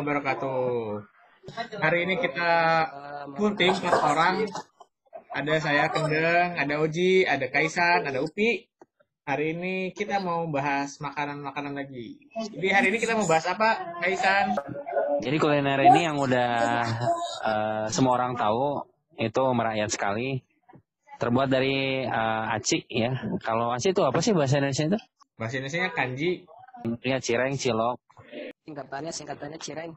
wabarakatuh. Hari ini kita full tim empat orang. Ada saya Kendeng, ada Oji, ada Kaisan, ada Upi. Hari ini kita mau bahas makanan-makanan lagi. Jadi hari ini kita mau bahas apa, Kaisan? Jadi kuliner ini yang udah uh, semua orang tahu itu merakyat sekali. Terbuat dari uh, aci ya. Kalau aci itu apa sih bahasa Indonesia itu? Bahasa Indonesia kanji. Ya cireng, cilok. Singkatannya singkatannya cireng.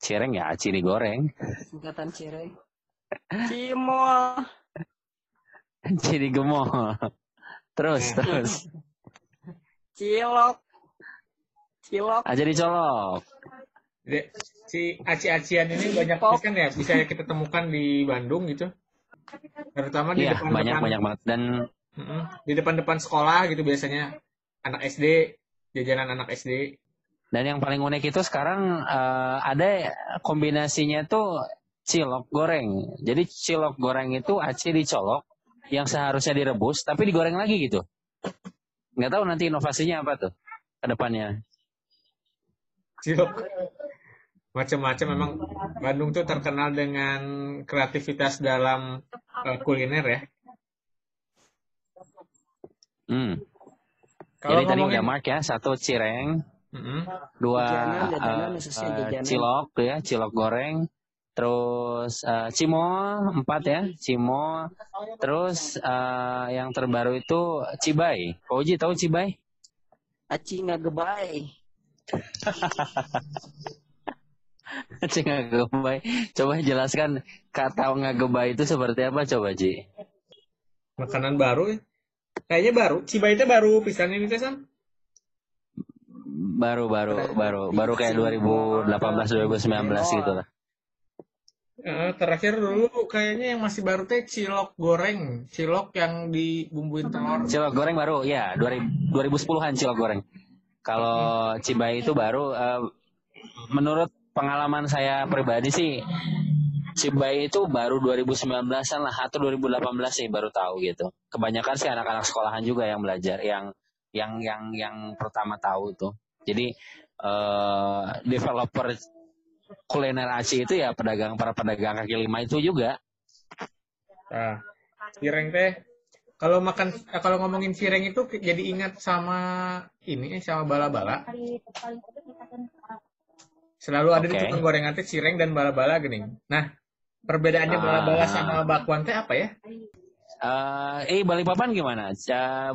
Cireng ya aci digoreng. Singkatan cireng. Cimol. Jadi gemoy. Terus, terus. Cilok. Cilok. Aja dicolok. Jadi, si aci-acian ini banyak Pop. kan ya bisa kita temukan di Bandung gitu. Terutama di Iya, depan banyak banyak banget dan di depan-depan sekolah gitu biasanya anak SD, jajanan anak SD. Dan yang paling unik itu sekarang eh, ada kombinasinya tuh cilok goreng. Jadi cilok goreng itu aci dicolok yang seharusnya direbus tapi digoreng lagi gitu. Nggak tahu nanti inovasinya apa tuh ke depannya. Cilok. Macam-macam memang Bandung tuh terkenal dengan kreativitas dalam eh, kuliner ya. Hmm. Kalau Jadi tadi ngomongin udah mark ya, satu cireng, Dua Jajanan, jajanan, eh, eh, jajanan. cilok ya, cilok goreng, terus eh, cimol empat ya, cimol, terus eh, yang terbaru itu cibai. Uji tahu cibai? Aci ngagebay. Ci ngagebay. Coba jelaskan kata ngagebay itu seperti apa coba Ji? makanan baru ya. Kayaknya baru. Cibai itu baru pisan ini teh San? Baru baru baru baru kayak 2018 2019 gitu lah. Terakhir dulu kayaknya yang masih baru teh cilok goreng, cilok yang dibumbuin telur. Cilok goreng baru ya 2000 2010-an cilok goreng. Kalau cibai itu baru eh, menurut pengalaman saya pribadi sih cibai itu baru 2019-an lah atau 2018 sih baru tahu gitu. Kebanyakan sih anak-anak sekolahan juga yang belajar yang yang yang yang pertama tahu tuh. Jadi eh developer kuliner Aceh itu ya pedagang para pedagang kaki lima itu juga. Nah, cireng teh kalau makan eh, kalau ngomongin cireng itu jadi ingat sama ini eh, sama bala-bala. Selalu ada di Oke. tukang gorengan teh cireng dan bala-bala gini. Nah, perbedaannya bala-bala Ah. sama bakwan teh apa ya? Eh, eh Balikpapan gimana?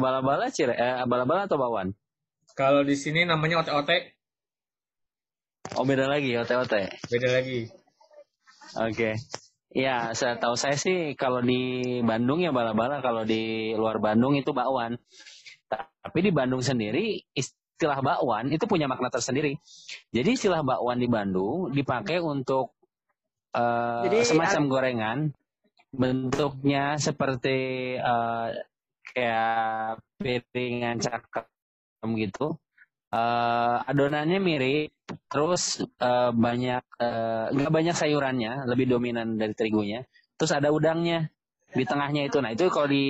Bala-bala cire, eh, bala-bala atau bakwan? Kalau di sini namanya ote-ote, Oh beda lagi, ote-ote. beda lagi. Oke. Ya, saya tahu saya sih kalau di Bandung ya bala-bala, kalau di luar Bandung itu bakwan. Tapi di Bandung sendiri istilah bakwan itu punya makna tersendiri. Jadi istilah bakwan di Bandung dipakai untuk eh, Jadi, semacam gorengan, bentuknya seperti eh, kayak piringan cakram gitu. Eh, adonannya mirip, terus eh, banyak eh, nggak banyak sayurannya, lebih dominan dari terigunya. Terus ada udangnya di tengahnya itu. Nah itu kalau di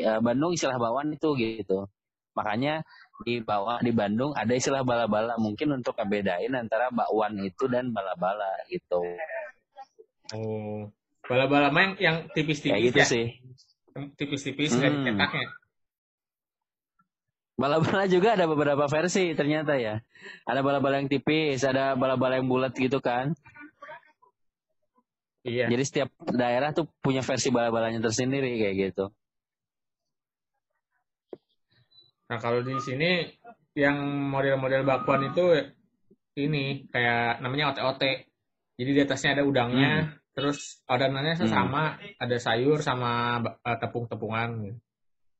eh, Bandung istilah bakwan itu gitu. Makanya di bawah di Bandung ada istilah bala-bala mungkin untuk ngebedain antara bakwan itu dan bala-bala gitu. Oh, bala-bala mah yang, yang Kayak tipis-tipis gitu ya, sih. tipis-tipis Hmm. dicetaknya. Bala-bala juga ada beberapa versi ternyata ya. Ada bala-bala yang tipis, ada bala-bala yang bulat gitu kan. Iya. Jadi setiap daerah tuh punya versi bala-balanya tersendiri kayak gitu. Nah, kalau di sini yang model-model bakwan itu ini kayak namanya ote-ote. Jadi di atasnya ada udangnya, terus adonannya Hmm. sama, ada sayur sama eh, tepung-tepungan.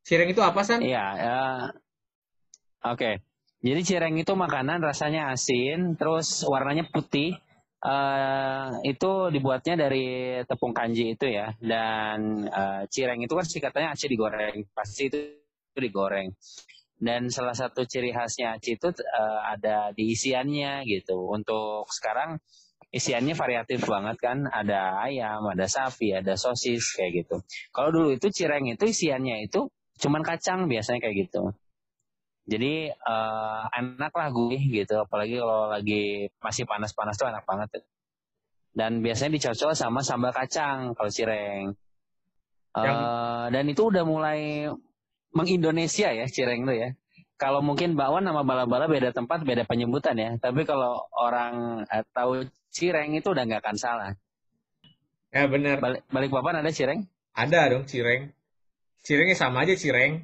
Cireng itu apa, San? Iya, ya. Oke. Jadi cireng itu makanan rasanya asin, terus warnanya putih. Eh itu dibuatnya dari tepung kanji itu ya. Dan eh, cireng itu kan singkatannya aci digoreng. Pasti itu, itu digoreng. Dan salah satu ciri khasnya aci itu eh, ada di isiannya gitu. Untuk sekarang isiannya variatif banget kan. Ada ayam, ada sapi, ada sosis kayak gitu. Kalau dulu itu cireng itu isiannya itu cuman kacang biasanya kayak gitu. Jadi eh, enak lah gue gitu, apalagi kalau lagi masih panas-panas tuh enak banget. Dan biasanya dicocol sama sambal kacang kalau cireng. Yang- dan itu udah mulai mengindonesia ya cireng tuh ya. Kalau mungkin bakwan sama bala-bala beda tempat, beda penyebutan ya. Tapi kalau orang eh, tahu cireng itu udah nggak akan salah. Ya bener. Balik, balik papan ada cireng? Ada dong cireng. Cirengnya sama aja cireng.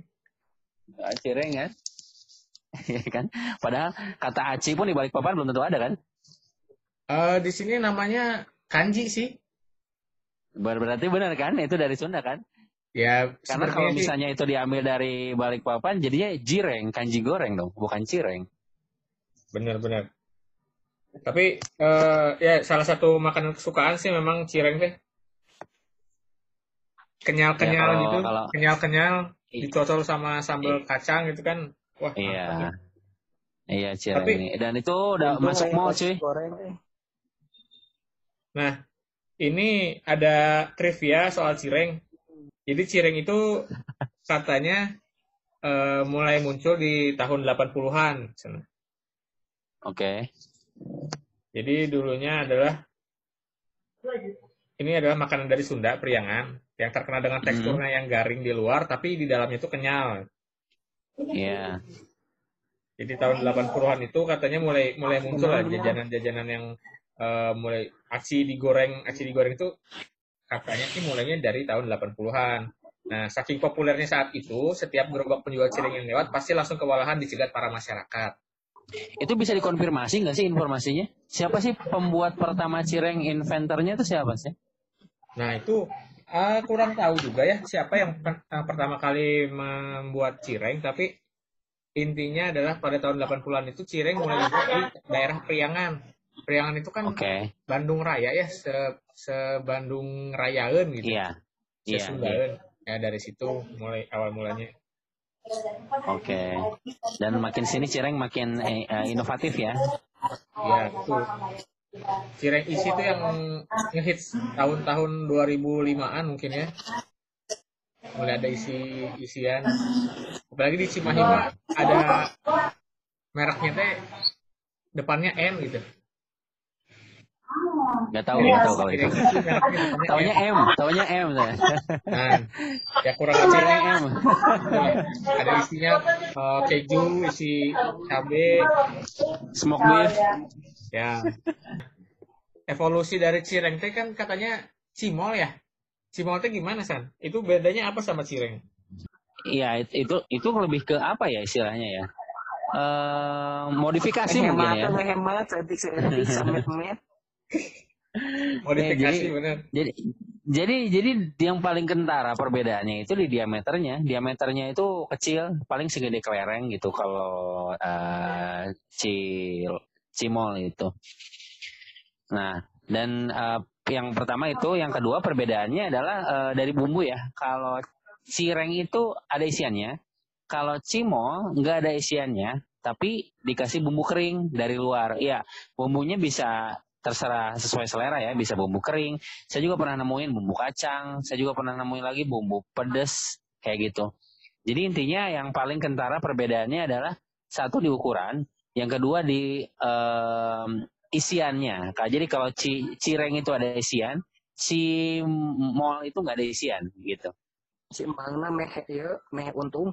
Cireng kan? Iya kan? Padahal kata Aci pun di balik papan belum tentu ada kan? Eh di sini namanya kanji sih. Ber- Berarti benar kan? Itu dari Sunda kan? Ya Karena kalau sih. misalnya itu diambil dari balik papan, jadinya jireng, kanji goreng dong, bukan cireng. Bener-bener. Tapi eh ya salah satu makanan kesukaan sih memang cireng teh. Kenyal-kenyal Ya, kalau- gitu, kenyal-kenyal I- dicocol sama sambal kacang gitu kan. Wah, Iya. nih. Iya cireng Tapi- ini. Dan itu udah masuk pas cuy. Goreng. Nah, ini ada trivia soal cireng. Jadi cireng itu katanya eh, mulai muncul di tahun 80-an. Sana. Oke. Jadi dulunya adalah ini adalah makanan dari Sunda, priangan, yang terkenal dengan teksturnya yang garing di luar, tapi di dalamnya itu kenyal. Iya. Jadi tahun 80-an itu katanya mulai mulai muncul lah jajanan-jajanan yang eh, mulai aci digoreng, aci digoreng itu katanya sih mulainya dari tahun 80-an. Nah, saking populernya saat itu, setiap gerobak penjual cireng yang lewat pasti langsung kewalahan dicegat para masyarakat. Itu bisa dikonfirmasi nggak sih informasinya? Siapa sih pembuat pertama cireng inventornya itu siapa sih? Nah, itu eh, kurang tahu juga ya siapa yang per- eh, pertama kali membuat cireng, tapi intinya adalah pada tahun 80-an itu cireng mulai dibuat di daerah Priangan. Priangan itu kan Oke. Bandung Raya ya, se, se Bandung Rayaeun gitu. Iya. Se Iya. iya. Sundaeun. Ya dari situ mulai awal mulanya. Oke. Dan makin sini cireng makin eh, eh, inovatif ya. Ya, itu. Cireng isi itu yang ngehits tahun-tahun 2005-an mungkin ya. Mulai ada isi isian. Apalagi di Cimahi mah ada mereknya teh depannya N gitu. Nggak tahu, nggak tahu kalau itu. Taunya. M, taunya M saya. Nah, ya kurang ajar Cireng M. ada isinya eh, keju, isi cabe, Smoke beef. Ya. Evolusi dari cireng teh kan katanya cimol ya. Cimol teh gimana san? Itu bedanya apa sama cireng? Iya, it- itu itu lebih ke apa ya istilahnya ya? Eh modifikasi mungkin Hemat, ya. hemat. Modifikasi jadi- bener. Jadi jadi jadi yang paling kentara perbedaannya itu di diameternya. Diameternya itu kecil, paling segede kelereng gitu kalau eh cil cimol itu. Nah, dan eh, yang pertama itu, yang kedua perbedaannya adalah eh, dari bumbu ya. Kalau cireng itu ada isiannya, kalau cimol nggak ada isiannya, tapi dikasih bumbu kering dari luar. Iya, bumbunya bisa terserah sesuai selera ya, bisa bumbu kering. Saya juga pernah nemuin bumbu kacang, saya juga pernah nemuin lagi bumbu pedes kayak gitu. Jadi intinya yang paling kentara perbedaannya adalah satu di ukuran, yang kedua di em, isiannya. Kak, Jadi kalau ci- cireng itu ada isian, si mall itu nggak ada isian gitu. Si mangna meh ya, meh untung.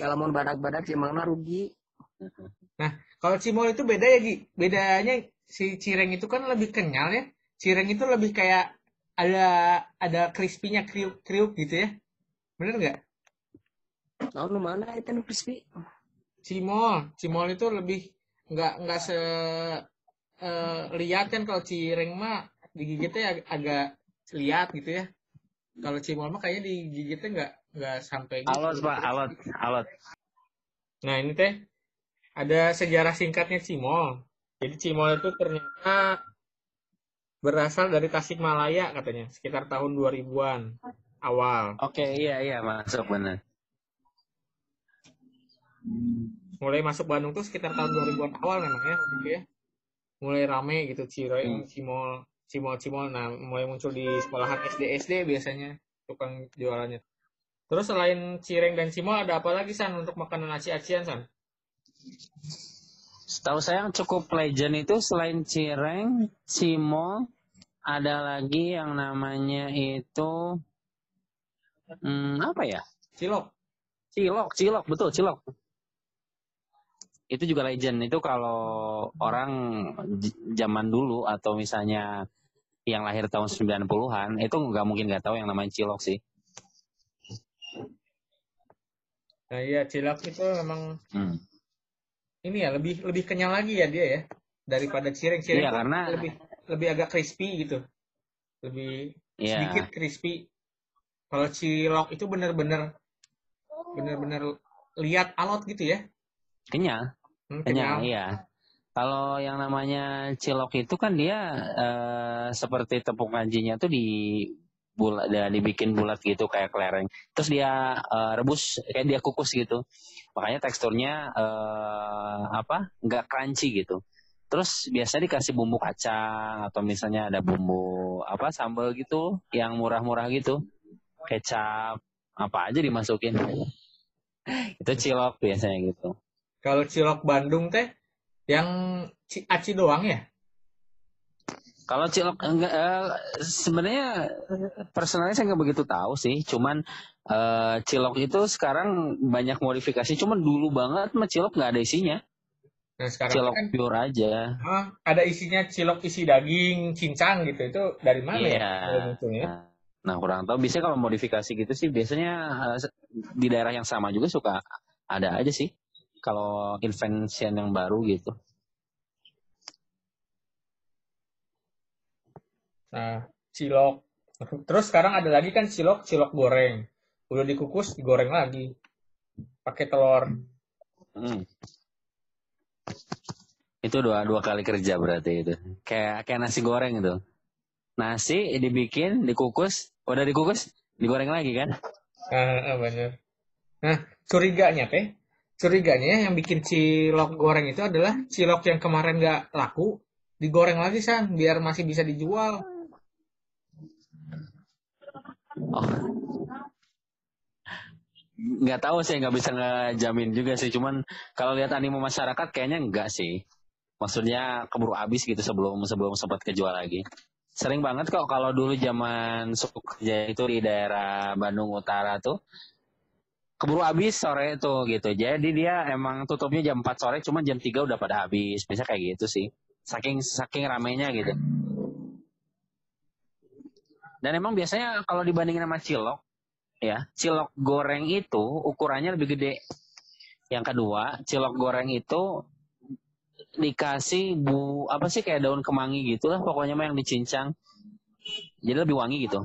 Kalau mau badak-badak si mangna rugi. Kalau cimol itu beda ya Gi. Bedanya si cireng itu kan lebih kenyal ya. Cireng itu lebih kayak ada ada crispy-nya kriuk-kriuk gitu ya. Bener nggak? Tahu nu mana itu crispy? Cimol, cimol itu lebih nggak nggak se eh, lihat kan kalau cireng mah digigitnya ag- agak lihat gitu ya. Kalau cimol mah kayaknya digigitnya nggak nggak sampai gitu. Alot pak, alot, alot. Nah ini teh ada sejarah singkatnya cimol. Jadi cimol itu ternyata berasal dari Tasikmalaya katanya, sekitar tahun 2000-an awal. Oke, iya iya masuk benar. Mulai masuk Bandung tuh sekitar tahun 2000-an awal memang ya, gitu ya. Mulai rame gitu cireng, cimol, cimol, cimol. Nah, mulai muncul di sekolahan SD SD biasanya tukang jualannya. Terus selain cireng dan cimol ada apa lagi San untuk makanan aci-acian San? Setahu saya yang cukup legend itu selain cireng, cimol, ada lagi yang namanya itu hmm, apa ya? Cilok. Cilok, cilok, betul cilok. Itu juga legend. Itu kalau orang zaman dulu atau misalnya yang lahir tahun 90-an itu nggak mungkin nggak tahu yang namanya cilok sih. Nah iya cilok itu memang Hmm. ini ya lebih lebih kenyal lagi ya dia ya daripada cireng. Cireng Iya karena lebih lebih agak crispy gitu. Lebih ya sedikit crispy. Kalau cilok itu bener-bener bener-bener lihat alot gitu ya. kenyal. Hmm, Kenyang, kenyal. iya. Kalau yang namanya cilok itu kan dia eh, seperti tepung kanjinya tuh di bulat, dia dibikin bulat gitu kayak kelereng. Terus dia eh, rebus kayak dia kukus gitu. Makanya teksturnya eh, apa? nggak crunchy gitu. Terus biasa dikasih bumbu kacang atau misalnya ada bumbu apa sambal gitu yang murah-murah gitu. Kecap apa aja dimasukin. Itu cilok biasanya gitu. Kalau cilok Bandung teh yang ci- aci doang ya? Kalau cilok enggak eh, sebenarnya personalnya saya nggak begitu tahu sih. Cuman eh, cilok itu sekarang banyak modifikasi. Cuman dulu banget mah cilok nggak ada isinya. Nah sekarang Cilok kan pure aja. ada isinya cilok isi daging, cincang gitu. Itu dari mana ya? Iya. Munculnya? Nah, kurang tahu. Biasanya kalau modifikasi gitu sih biasanya eh, di daerah yang sama juga suka ada aja sih. Kalau invention yang baru gitu. Nah, cilok. Terus sekarang ada lagi kan cilok, cilok goreng. Udah dikukus, digoreng lagi. Pakai telur. Hmm. Itu dua dua kali kerja berarti itu. Kayak kayak nasi goreng itu. Nasi dibikin, dikukus, udah dikukus, digoreng lagi kan? Ah, ah, bener. Nah, curiganya teh, curiganya yang bikin cilok goreng itu adalah cilok yang kemarin nggak laku, digoreng lagi san, biar masih bisa dijual. Oh. Nggak tahu sih, nggak bisa ngejamin juga sih. Cuman kalau lihat animo masyarakat kayaknya enggak sih. Maksudnya keburu habis gitu sebelum sebelum sempat kejual lagi. Sering banget kok kalau dulu zaman suku kerja itu di daerah Bandung Utara tuh keburu habis sore itu gitu. Jadi dia emang tutupnya jam 4 sore cuma jam 3 udah pada habis. Bisa kayak gitu sih. Saking saking ramenya gitu. Dan emang biasanya kalau dibandingin sama cilok ya, cilok goreng itu ukurannya lebih gede. Yang kedua, cilok goreng itu dikasih bu apa sih kayak daun kemangi gitu lah pokoknya mah yang dicincang. Jadi lebih wangi gitu.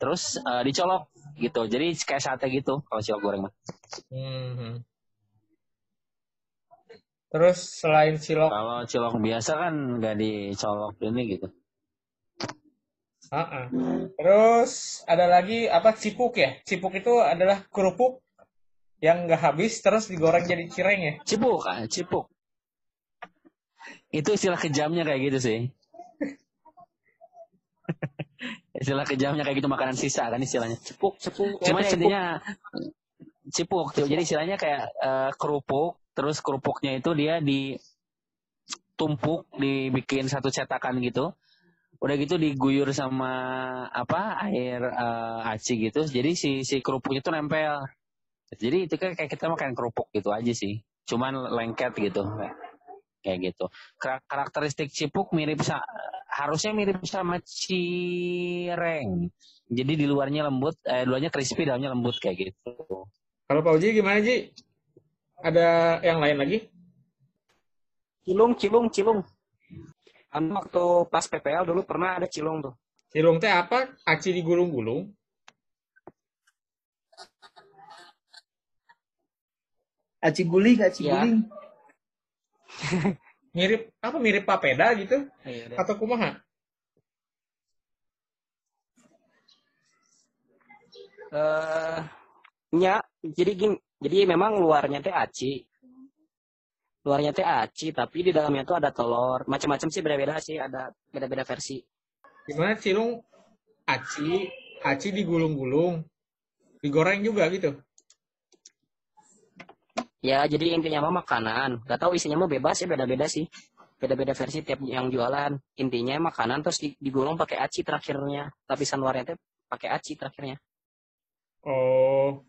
Terus eh, dicolok gitu. Jadi kayak sate gitu kalau cilok goreng mah. Hmm. Terus selain cilok, Kalau cilok biasa kan nggak dicolok ini gitu. ah. Terus ada lagi apa cipuk ya? Cipuk itu adalah kerupuk yang nggak habis terus digoreng jadi cireng ya. Cipuk, ah, cipuk. Itu istilah kejamnya kayak gitu sih. Istilah kejamnya kayak gitu makanan sisa kan istilahnya. Cipuk, Cepuk, Cuman cepuk. intinya cipuk. Jadi istilahnya kayak eh, kerupuk, terus kerupuknya itu dia ditumpuk, dibikin satu cetakan gitu. Udah gitu diguyur sama apa air eh, aci gitu. Jadi si si kerupuknya tuh nempel. Jadi itu kan kayak kita makan kerupuk gitu aja sih. Cuman lengket gitu. Kayak gitu. Kar- Karakteristik cipuk mirip sa harusnya mirip sama cireng. Jadi di luarnya lembut, eh luarnya crispy, dalamnya lembut kayak gitu. Kalau Pak Uji gimana Ji? Ada yang lain lagi? Cilung, cilung, cilung. Anu waktu pas PPL dulu pernah ada cilung tuh. Cilung teh apa? Aci digulung-gulung. Aci guling, aci Ya. guling. Mirip apa? Mirip papeda gitu? Iya, Atau kumaha? Eh, nya, jadi gini, jadi memang luarnya teh aci. Luarnya teh aci, tapi di dalamnya tuh ada telur. Macam-macam sih beda-beda sih, ada beda-beda versi. Gimana cilung? Aci, aci digulung-gulung. Digoreng juga gitu. Ya, jadi intinya mah makanan. Gak tahu isinya mah bebas ya, beda-beda sih. Beda-beda versi tiap yang jualan. Intinya makanan terus di- digulung pakai aci terakhirnya. Lapisan luarnya teh pakai aci terakhirnya. Oh.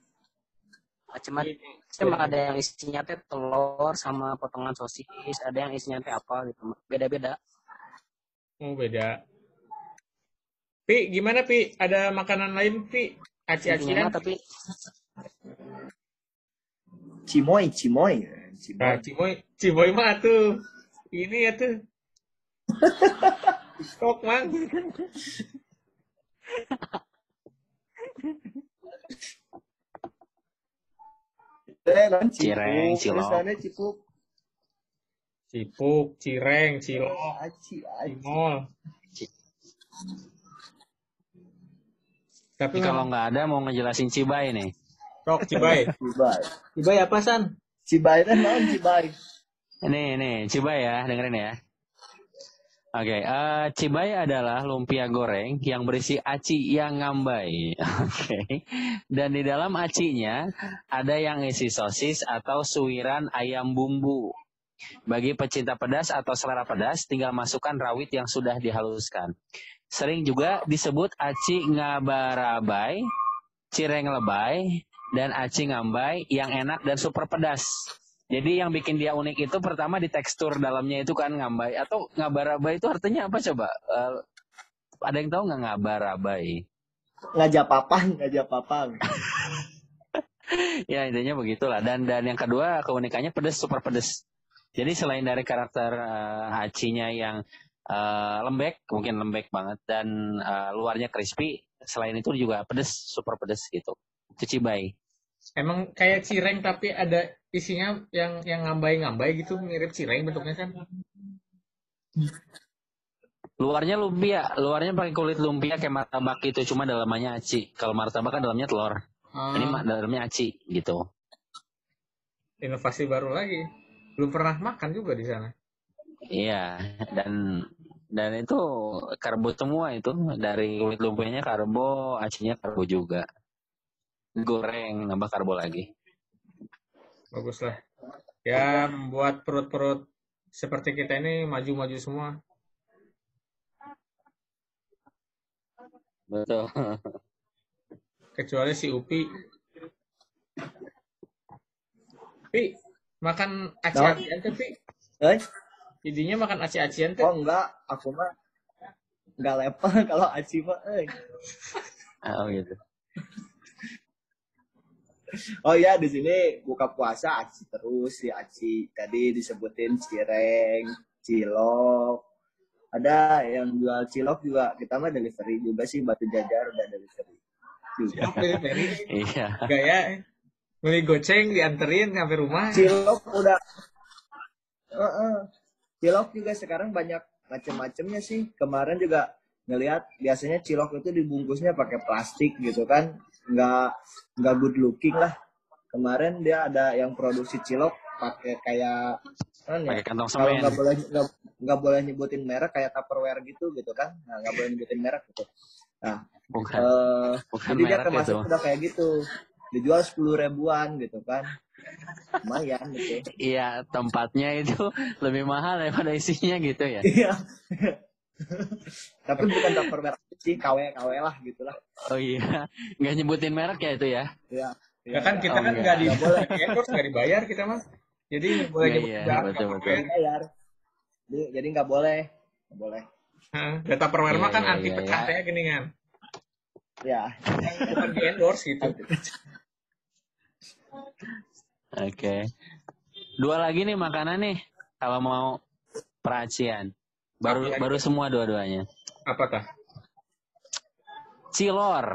Macam-macam ada yang isinya teh telur sama potongan sosis, ada yang isinya teh apa gitu. Beda-beda. Oh, beda. Pi, gimana Pi? Ada makanan lain Pi? Aci-acian? tapi Cimoy, cimoy. Nah, Cimoy. Cimoy, Cimoy mah tuh. Ini ya tuh. Stok mang. Eh, non Cireng, cipuk. cilok. Tulisannya cipuk. Cipuk, cireng, cilok, Aci, aci. cimol. Tapi Tapi kalau nggak ada mau ngejelasin Cibai nih. Sok, Cibai. Cibai. Cibai apa, San? Cibai kan non cibai. Ini ini Cibai ya, dengerin ya. Oke, eh, Cibai adalah lumpia goreng yang berisi aci yang ngambai. Oke. Dan di dalam acinya ada yang isi sosis atau suiran ayam bumbu. Bagi pecinta pedas atau selera pedas, tinggal masukkan rawit yang sudah dihaluskan. Sering juga disebut aci ngabarabai, cireng lebay, dan aci ngambai yang enak dan super pedas. Jadi yang bikin dia unik itu pertama di tekstur dalamnya itu kan ngambai atau ngabarabai itu artinya apa coba? Eh, ada yang tahu nggak ngabarabai? Ngajak papang, ngajak papang. ya intinya begitulah. Dan dan yang kedua keunikannya pedas super pedas. Jadi selain dari karakter eh, acinya yang eh, lembek, mungkin lembek banget dan eh, luarnya crispy, selain itu juga pedas super pedas gitu. Itu cibai. Emang kayak cireng tapi ada isinya yang yang ngambai-ngambai gitu, mirip cireng bentuknya kan? Luarnya lumpia, luarnya pakai kulit lumpia kayak martabak gitu, cuma dalamnya aci. Kalau martabak kan dalamnya telur. Ah, Ini mah dalamnya aci gitu. inovasi baru lagi. Belum pernah makan juga di sana. Iya, dan dan itu karbo semua itu dari kulit lumpianya karbo, acinya karbo juga. Goreng nambah karbo lagi. Bagus lah. Ya, membuat perut-perut seperti kita ini maju-maju semua. Betul. Kecuali si Upi. Pi, makan aci-acian tuh, Pi. Eh? Idinya makan aci-acian tuh. Oh enggak, aku mah enggak level kalau aci mah. Eh. Oh gitu. Oh ya di sini buka puasa aci terus ya aci. Tadi disebutin cireng, cilok. Ada yang jual cilok juga kita mah delivery juga sih batu jajar udah delivery. Juga. Peri-peri. Iya. Gaya. Beli goceng, dianterin sampai rumah. Cilok udah Heeh. Cilok juga sekarang banyak macam-macamnya sih. Kemarin juga ngelihat biasanya cilok itu dibungkusnya pakai plastik gitu kan. Nggak nggak good looking lah. Kemarin dia ada yang produksi cilok pakai kayak kan ya, Pakai kantong kalau nggak boleh nggak boleh nyebutin merek kayak Tupperware gitu gitu kan. Nah nggak boleh nyebutin merek gitu. Nah Bukan, eh bukan jadi dia merek termasuk itu. udah kayak gitu. Dijual sepuluh ribuan gitu kan. Lumayan gitu. Iya, tempatnya itu lebih mahal daripada isinya gitu ya. iya tapi bukan Tupperware sih KW KW lah gitulah Oh iya, nggak nyebutin merek ya itu ya. ya Ya kan kita Oh, kan enggak. nggak di boleh. endorse, nggak dibayar kita mah. Jadi boleh Iya, nyebut iya, betul, bayar jadi jadi nggak boleh nggak boleh Hah, Data perwer mah Iya, kan iya, anti iya, pecah iya. ya gini kan. ya Bukan di endorse gitu. Oke. Dua lagi nih makanan nih kalau mau peracian. Baru baru semua dua-duanya. Apakah? Cilor.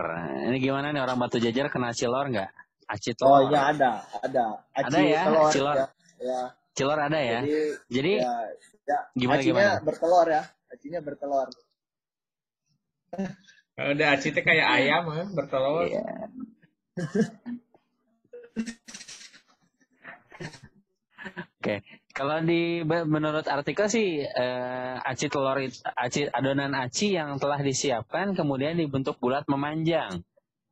Ini gimana nih orang Batu Jajar kena cilor nggak? Aci oh telur. iya ada ada Ada aci ya, telur aci telur. ya, ya. Cilor ada ya. jadi Jadi ya, ya Gimana, acinya gimana? bertelur ya acinya bertelur Kalau udah aci teh kayak ayam eh, bertelur. Iya. Oke, kalau di menurut artikel sih eh, aci telur aci adonan aci yang telah disiapkan kemudian dibentuk bulat memanjang.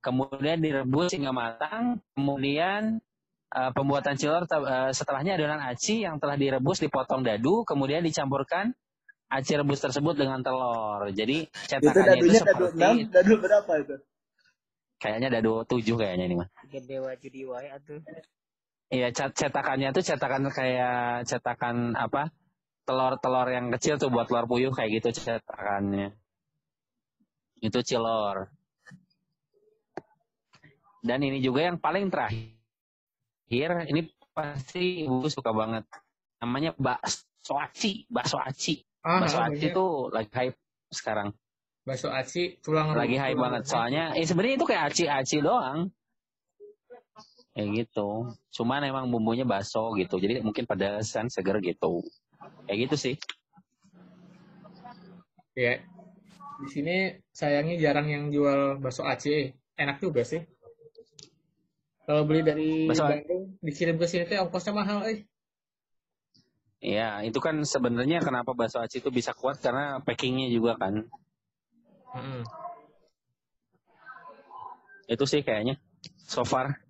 kemudian direbus hingga matang, kemudian eh, pembuatan cilor eh, setelahnya adonan aci yang telah direbus dipotong dadu, kemudian dicampurkan aci rebus tersebut dengan telur. Jadi Itu cetakannya itu, dadunya dadu seperti 6, dadu berapa itu? kayaknya dadu 7 kayaknya ini mah. Gedewa judi wae atuh. Iya, cet- cetakannya tuh cetakan kayak cetakan apa? Telur-telur yang kecil tuh buat telur puyuh kayak gitu cetakannya. Itu cilor. Dan ini juga yang paling terakhir, ini pasti ibu suka banget. Namanya bakso aci, bakso aci. Ah, Bakso ah, aci bener. tuh lagi hype sekarang. bakso aci tulang Lagi hype tulang banget. Soalnya, eh sebenarnya itu kayak aci-aci doang. Kayak gitu. Cuman emang bumbunya bakso gitu. Jadi mungkin pedasan seger gitu. Kayak gitu sih. Ya. Di sini sayangnya jarang yang jual bakso aci. Enak juga sih. Kalau beli dari Bakso- Bandung dikirim ke sini teh ongkosnya mahal, eh. Iya, itu kan sebenarnya kenapa bakso aci itu bisa kuat karena packingnya juga kan. Mm-mm. Itu sih kayaknya. So far.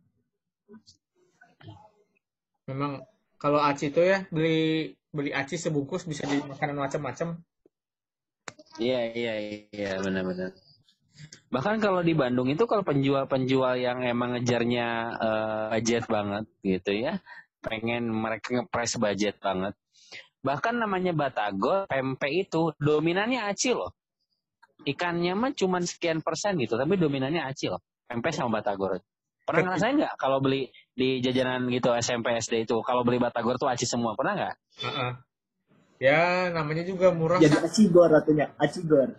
Memang kalau aci itu ya beli beli aci sebungkus bisa jadi makanan macam-macam. Iya, iya, iya, benar-benar. Bahkan kalau di Bandung itu kalau penjual-penjual yang emang ngejarnya eh, budget banget gitu ya, pengen mereka ngepres budget banget. Bahkan namanya Batagor, pempek itu dominannya aci loh. Ikannya mah cuma sekian persen gitu, tapi dominannya aci loh. Pempek sama Batagor. Pernah ngerasain nggak kalau beli di jajanan gitu SMP SD itu, kalau beli Batagor tuh aci semua, pernah nggak? Heeh. Ya, namanya juga murah. Jadi acigor ratunya, acigor.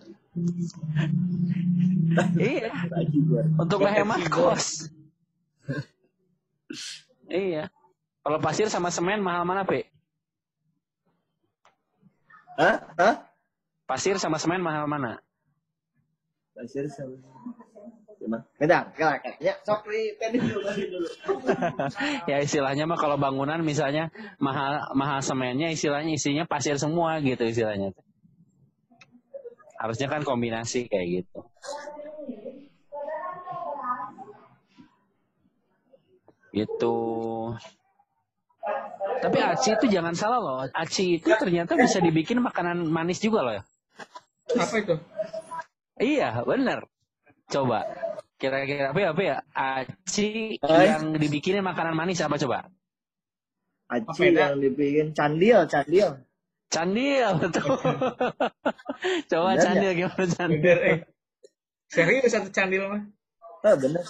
iya. Acigor. Untuk Buat menghemat kos. iya. Kalau pasir sama semen mahal mana, Pe? Hah? Hah? Pasir sama semen mahal mana? Pasir sama. Kedang, kelak, ya. Sok li, pendek dulu, ya istilahnya mah kalau bangunan misalnya mahal mahal semennya istilahnya isinya pasir semua gitu istilahnya. Harusnya kan kombinasi kayak gitu. Gitu. Tapi aci itu jangan salah loh. Aci itu ternyata bisa dibikin makanan manis juga loh. Apa itu? Iya, bener. Coba. Kira-kira apa ya? Apa ya? Aci Hai. yang dibikinnya makanan manis apa coba? Aci Papeda. yang dibikin candil, candil. Candil, betul. coba Bener candil gimana candil? Bener, eh. Serius satu candil mah. Oh, bener.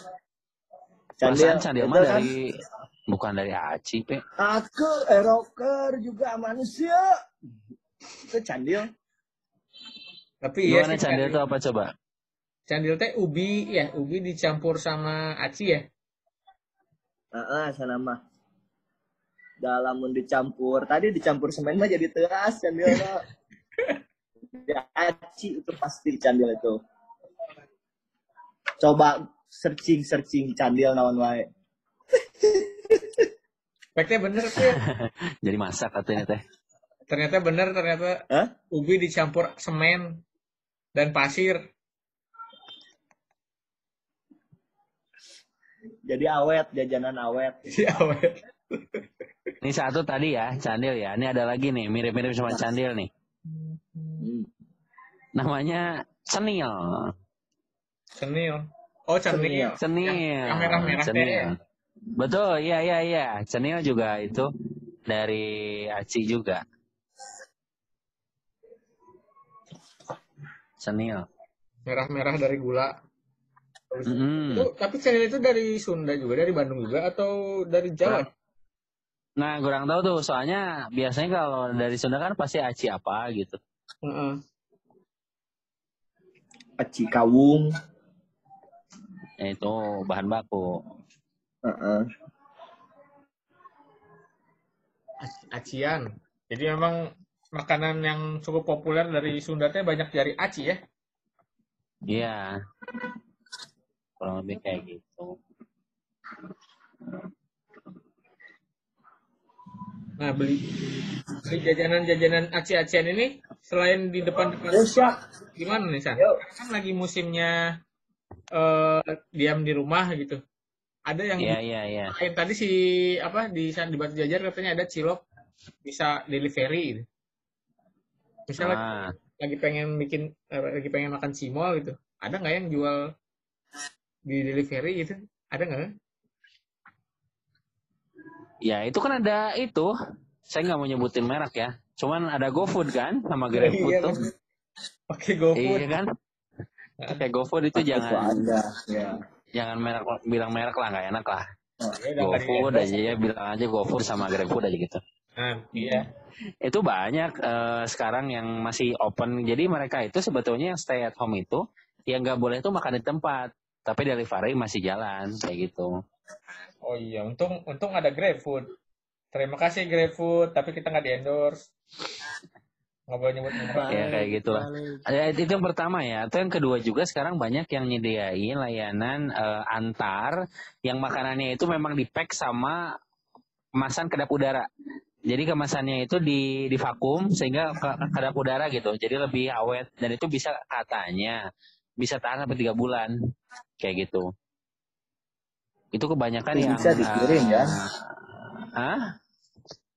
Perasaan candil mah kan, dari bukan dari Aci, Pe. Aku eroker juga manusia. Itu candil. Tapi iya Gimana sih, candil itu apa coba? Candil teh ubi ya, ubi dicampur sama aci ya. Ah, sana mah. Dalam dicampur. Tadi dicampur semen mah jadi teras candil. Ya, aci itu pasti candil itu. Coba searching searching candil naon wae. Speknya bener tuh ya. Jadi masak katanya teh. Ternyata bener, ternyata Hah? ubi dicampur semen dan pasir. Jadi awet, jajanan awet. Jadi awet. Ini satu tadi ya, candil ya. Ini ada lagi nih, mirip-mirip sama candil nih. Hmm. Namanya cenil. Cenil. Oh, cenil. Cenil. Yang- yang merah-merah. Cenil. Betul, iya iya iya. Cenil juga itu dari Aci juga. Cenil. Merah-merah dari gula. Itu, tapi cenil itu dari Sunda juga, dari Bandung juga, atau dari Jawa? Nah, kurang tahu tuh. Soalnya biasanya kalau dari Sunda kan pasti Aci apa gitu. Heeh. Aci kawung. Ya, itu bahan baku. Heeh. Acian. Jadi memang makanan yang cukup populer dari Sunda teh banyak dari aci ya. Iya. Kurang lebih kayak gitu. Nah, beli beli jajanan-jajanan aci-acian ini selain di depan-depan siap. gimana nih, San? Yo. Kan lagi musimnya eh, diam di rumah gitu. Ada yang Iya, iya, iya. lain tadi si apa di sana di Batu Jajar katanya ada cilok bisa delivery gitu. Misalnya Ah, lagi pengen bikin eh, lagi pengen makan cimol gitu. Ada nggak yang jual di delivery gitu? Ada nggak? ya itu kan ada itu. Saya nggak mau nyebutin merek ya. Cuman ada GoFood kan sama GrabFood Iya, tuh. Pakai GoFood. Iya kan? Kayak GoFood itu Itu jangan ada. Ya. jangan merek bilang merek lah nggak enak lah. Ya, udah nggak GoFood aja ya bilang aja GoFood sama GrabFood aja gitu. Nah, iya. Itu banyak eh, sekarang yang masih open. Jadi mereka itu sebetulnya yang stay at home itu yang nggak boleh tuh makan di tempat, tapi delivery masih jalan kayak gitu. Oh iya, untung untung ada GrabFood. Terima kasih GrabFood, tapi kita nggak di-endorse. Nggak boleh nyebut merek. Ya kayak gitulah. Ya, itu yang pertama ya. Atau yang kedua juga sekarang banyak yang nyediain layanan eh, antar yang makanannya itu memang di-pack sama kemasan kedap udara. Jadi kemasannya itu di di vakum sehingga ke- kedap udara gitu. Jadi lebih awet dan itu bisa katanya bisa tahan sampai tiga bulan kayak gitu. Itu kebanyakan Itu yang bisa dikirim, eh, ya? Hah?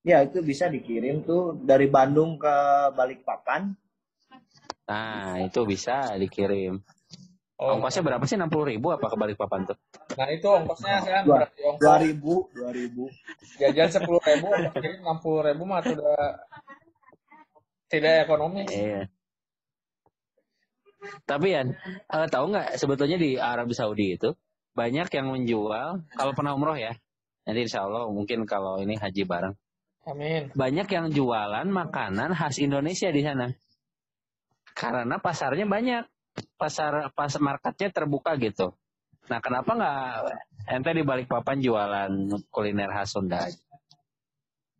Ya itu bisa dikirim tuh dari Bandung ke Balikpapan. Nah, itu bisa dikirim. Oh, Ongkosnya berapa sih? 60 ribu apa ke Balikpapan tuh? nah itu ongkosnya sekarang Dua- berarti ongkos Dua ribu, dua ribu. jajan sepuluh ribu, ongkos kirim enam puluh ribu mah sudah tidak ekonomis. Iya. Tapi ya, eh, tahu nggak sebetulnya di Arab Saudi itu banyak yang menjual kalau pernah umroh ya. Nanti insya Allah mungkin kalau ini haji bareng. Amin. Banyak yang jualan makanan khas Indonesia di sana. Karena pasarnya banyak. Pasar pasar marketnya terbuka gitu. Nah, kenapa nggak ente di Balikpapan jualan kuliner khas Sunda?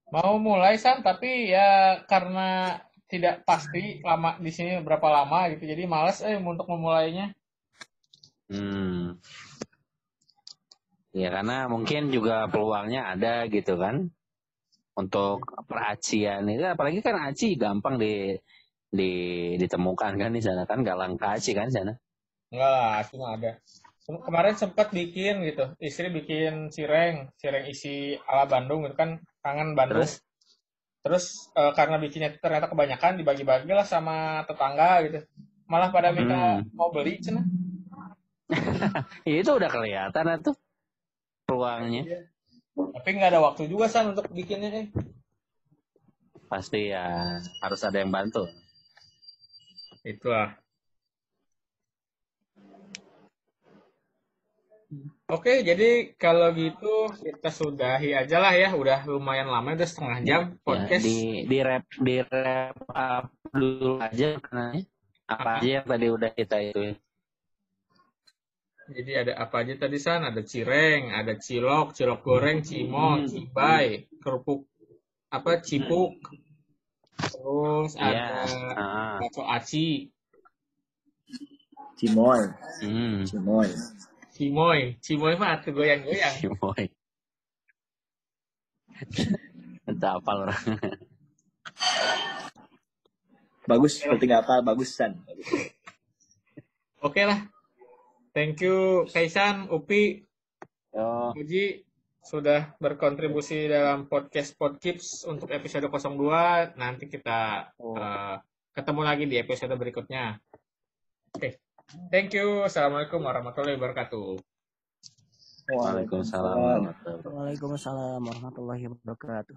Mau mulai San, tapi ya karena tidak pasti lama di sini berapa lama gitu, jadi males eh untuk memulainya. Hmm. Ya karena mungkin juga peluangnya ada gitu kan. Untuk peracian itu apalagi kan aci gampang di di ditemukan kan di sana kan gak langka aci kan di sana. Enggak lah, cuma ada. Sem- Kemarin sempat bikin gitu, istri bikin cireng, cireng isi ala Bandung gitu kan, kangen Bandung. Terus Terus eh, karena bikinnya ternyata kebanyakan dibagi-bagi lah sama tetangga gitu. Malah pada minta Hmm. mau beli cina. ya itu udah kelihatan tuh peluangnya. Tapi nggak ada waktu juga san untuk bikinnya eh. Pasti ya harus ada yang bantu. Itulah. Oke, jadi kalau gitu kita sudahi aja lah ya. Udah lumayan lama, udah setengah jam Ya, podcast. di di rap di rap up dulu aja karena apa aja yang tadi udah kita itu. Jadi ada apa aja tadi San? Ada cireng, ada cilok, cilok goreng, cimol, cibai, kerupuk apa cipuk. Terus Iya. ada Ah, bakso aci, Cimoy, hmm. Cimoy. Cimoy. Cimoy mah atuh goyang-goyang. Si boy. Entah apa orang. Bagus, seperti nggak apa, bagusan. Oke lah. Thank you Kaisan, Upi, Yo, Uji sudah berkontribusi dalam podcast Podkips untuk episode 02. Nanti kita Oh. eh, ketemu lagi di episode berikutnya. Oke. Thank you. Assalamualaikum warahmatullahi wabarakatuh. Waalaikumsalam warahmatullahi Waalaikumsalam warahmatullahi wabarakatuh.